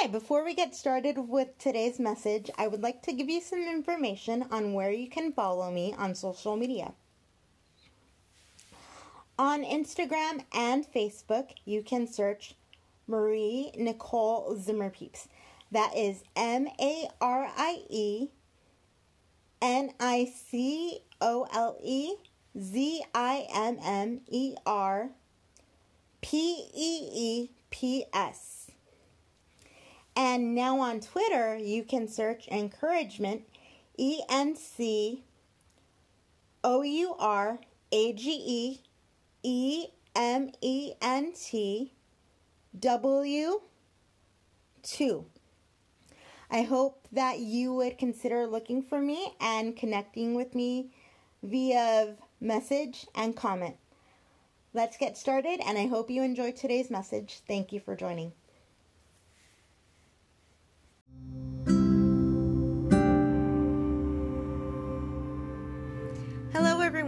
Hi, before we get started with today's message, I would like to give you some information on where you can follow me on social media. On Instagram and Facebook, you can search Marie Nicole Zimmerpeeps. That is M A R I E N I C O L E Z I M M E R P E E P S. And now on Twitter, you can search encouragement E N C O U R A G E E M E N T W 2. I hope that you would consider looking for me and connecting with me via message and comment. Let's get started, and I hope you enjoyed today's message. Thank you for joining.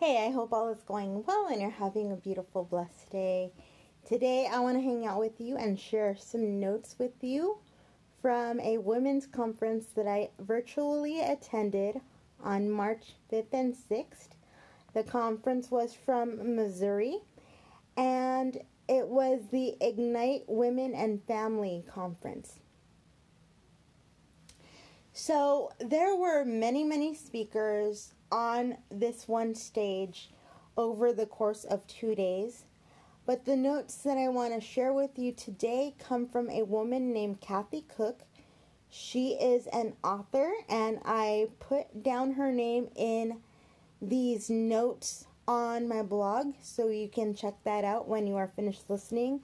Hey, I hope all is going well and you're having a beautiful, blessed day. Today, I want to hang out with you and share some notes with you from a women's conference that I virtually attended on March 5th and 6th. The conference was from Missouri and it was the Ignite Women and Family Conference. So, there were many, many speakers on this one stage over the course of two days. But the notes that I want to share with you today come from a woman named Kathy Cook. She is an author, and I put down her name in these notes on my blog so you can check that out when you are finished listening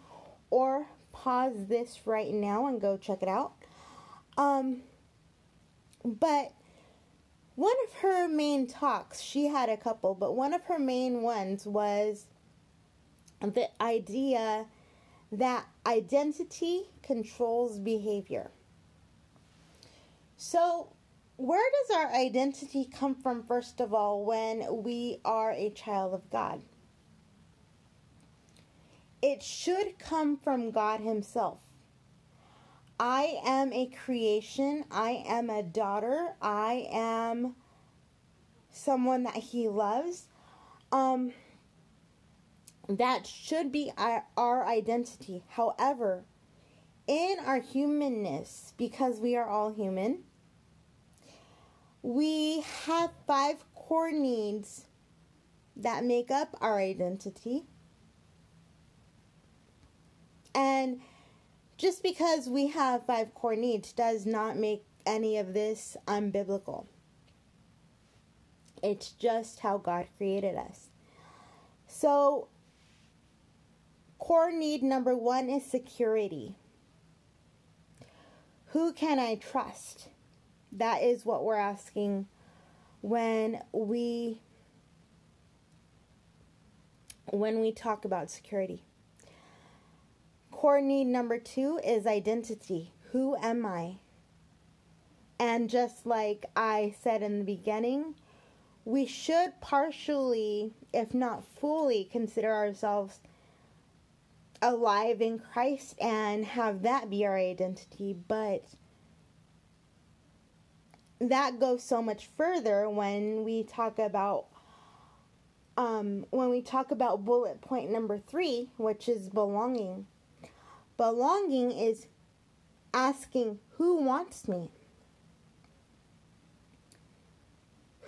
or pause this right now and go check it out. Um, but one of her main talks, she had a couple, but one of her main ones was the idea that identity controls behavior. So, where does our identity come from, first of all, when we are a child of God? It should come from God Himself. I am a creation. I am a daughter. I am someone that He loves. Um, that should be our, our identity. However, in our humanness, because we are all human, we have five core needs that make up our identity. And just because we have five core needs does not make any of this unbiblical. It's just how God created us. So, core need number one is security. Who can I trust? That is what we're asking when we when we talk about security. Core need number 2 is identity. Who am I? And just like I said in the beginning, we should partially, if not fully, consider ourselves alive in Christ and have that be our identity, but that goes so much further when we talk about um, when we talk about bullet point number three, which is belonging. Belonging is asking who wants me.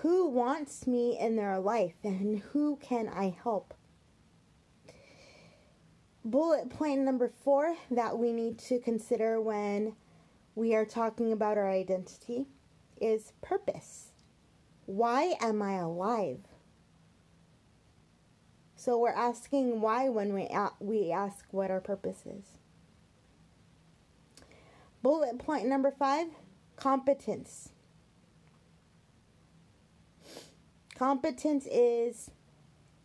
Who wants me in their life and who can I help? Bullet point number four that we need to consider when we are talking about our identity is purpose. Why am I alive? So we're asking why when we, we ask what our purpose is. Bullet point number five competence. Competence is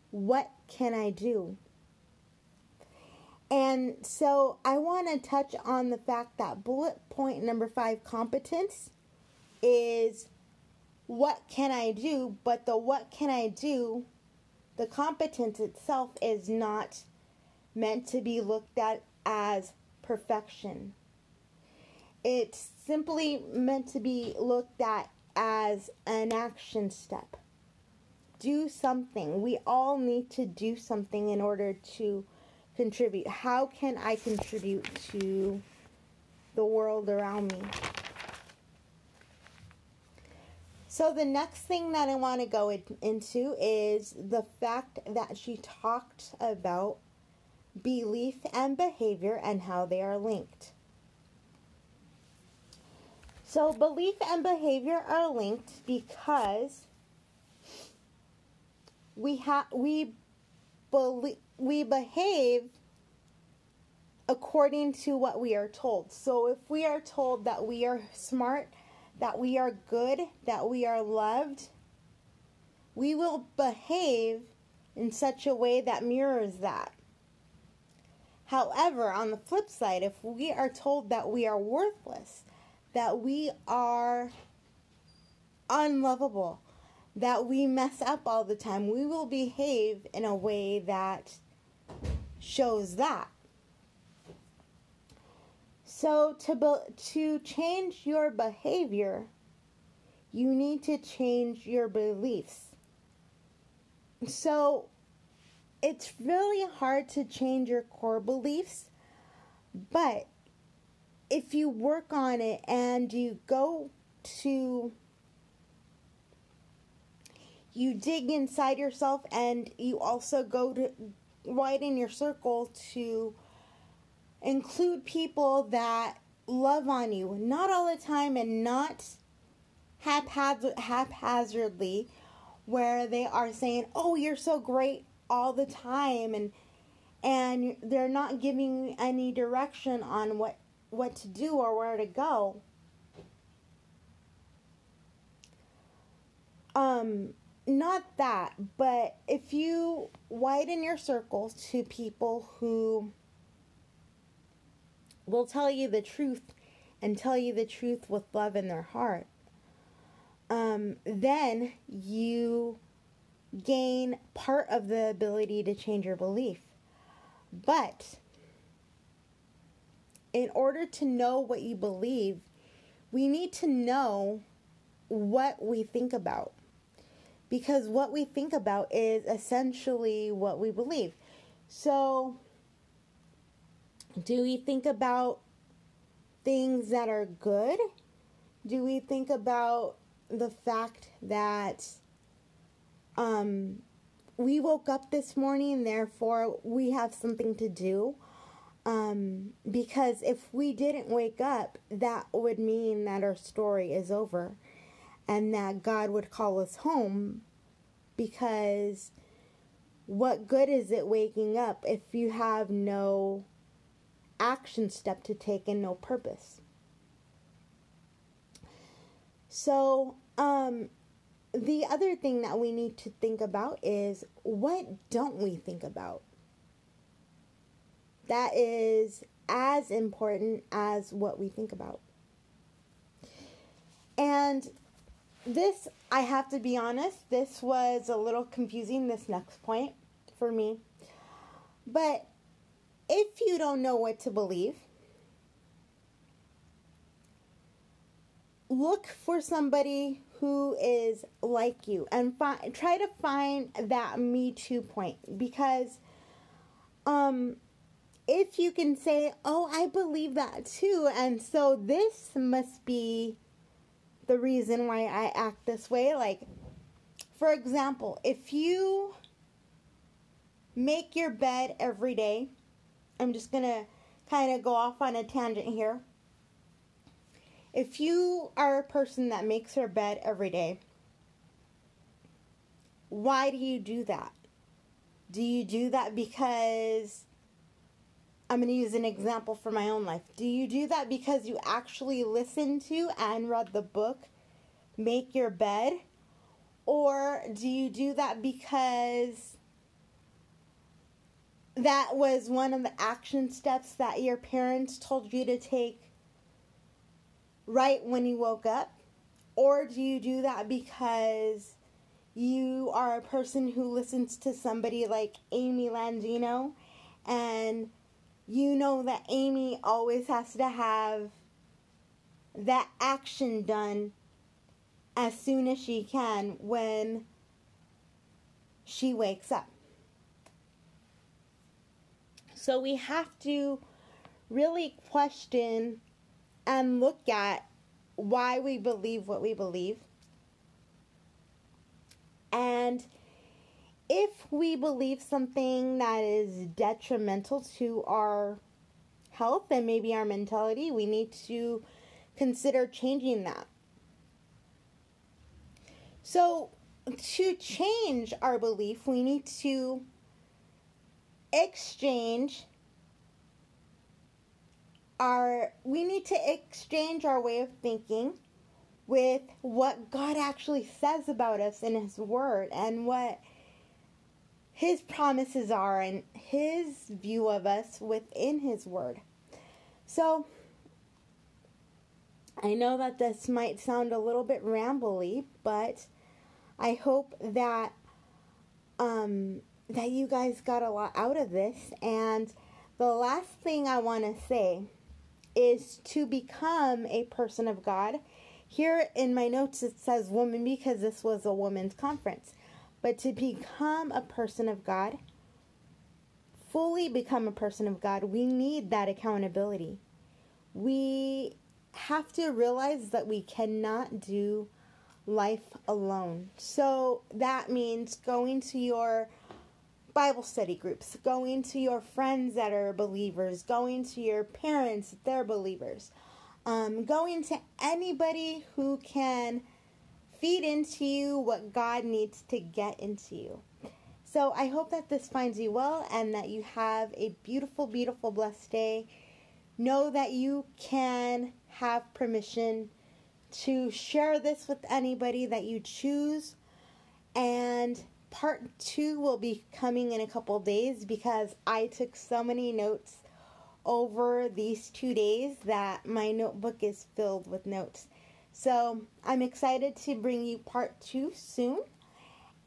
what can I do? And so I want to touch on the fact that bullet point number five competence is what can I do, but the what can I do, the competence itself is not meant to be looked at as perfection. It's simply meant to be looked at as an action step. Do something. We all need to do something in order to contribute. How can I contribute to the world around me? So, the next thing that I want to go in, into is the fact that she talked about belief and behavior and how they are linked. So, belief and behavior are linked because we have we believe we behave according to what we are told. So if we are told that we are smart, that we are good, that we are loved, we will behave in such a way that mirrors that. However, on the flip side, if we are told that we are worthless, that we are unlovable, that we mess up all the time, we will behave in a way that shows that. So to be- to change your behavior, you need to change your beliefs. So it's really hard to change your core beliefs, but if you work on it and you go to you dig inside yourself and you also go to widen your circle to include people that love on you. Not all the time and not haphazard, haphazardly where they are saying oh you're so great all the time and and they're not giving any direction on what what to do or where to go um not that, but if you widen your circles to people who will tell you the truth and tell you the truth with love in their heart, um, then you gain part of the ability to change your belief. But in order to know what you believe, we need to know what we think about because what we think about is essentially what we believe. So, do we think about things that are good? Do we think about the fact that um, we woke up this morning, therefore we have something to do? Um, because if we didn't wake up, that would mean that our story is over and that God would call us home because what good is it waking up if you have no action step to take and no purpose? So, um, the other thing that we need to think about is what don't we think about? That is as important as what we think about. And this, I have to be honest, this was a little confusing, this next point for me. But if you don't know what to believe, look for somebody who is like you and fi- try to find that me too point because um if you can say oh i believe that too and so this must be the reason why I act this way. Like, for example, if you make your bed every day, I'm just going to kind of go off on a tangent here. If you are a person that makes her bed every day, why do you do that? Do you do that because I'm going to use an example for my own life. Do you do that because you actually listened to and read the book Make Your Bed? Or do you do that because that was one of the action steps that your parents told you to take right when you woke up? Or do you do that because you are a person who listens to somebody like Amy Landino and you know that Amy always has to have that action done as soon as she can when she wakes up. So we have to really question and look at why we believe what we believe. And if we believe something that is detrimental to our health and maybe our mentality, we need to consider changing that. So, to change our belief, we need to exchange our we need to exchange our way of thinking with what God actually says about us in his word and what his promises are and his view of us within his word. So I know that this might sound a little bit rambly, but I hope that um, that you guys got a lot out of this. And the last thing I want to say is to become a person of God. Here in my notes it says woman because this was a women's conference. But to become a person of God, fully become a person of God, we need that accountability. We have to realize that we cannot do life alone. So that means going to your Bible study groups, going to your friends that are believers, going to your parents, they're believers, um, going to anybody who can feed into you what God needs to get into you. So I hope that this finds you well and that you have a beautiful, beautiful, blessed day. Know that you can have permission to share this with anybody that you choose. And part two will be coming in a couple days because I took so many notes over these two days that my notebook is filled with notes. So I'm excited to bring you part two soon.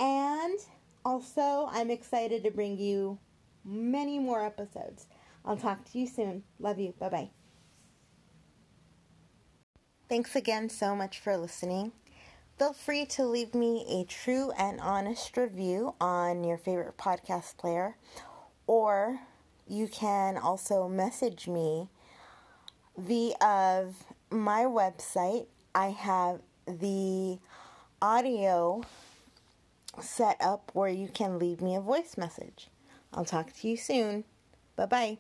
And also, I'm excited to bring you many more episodes. I'll talk to you soon. Love you. Bye bye. Thanks again so much for listening. Feel free to leave me a true and honest review on your favorite podcast player, or you can also message me via my website. I have the audio set up where you can leave me a voice message. I'll talk to you soon. Bye bye.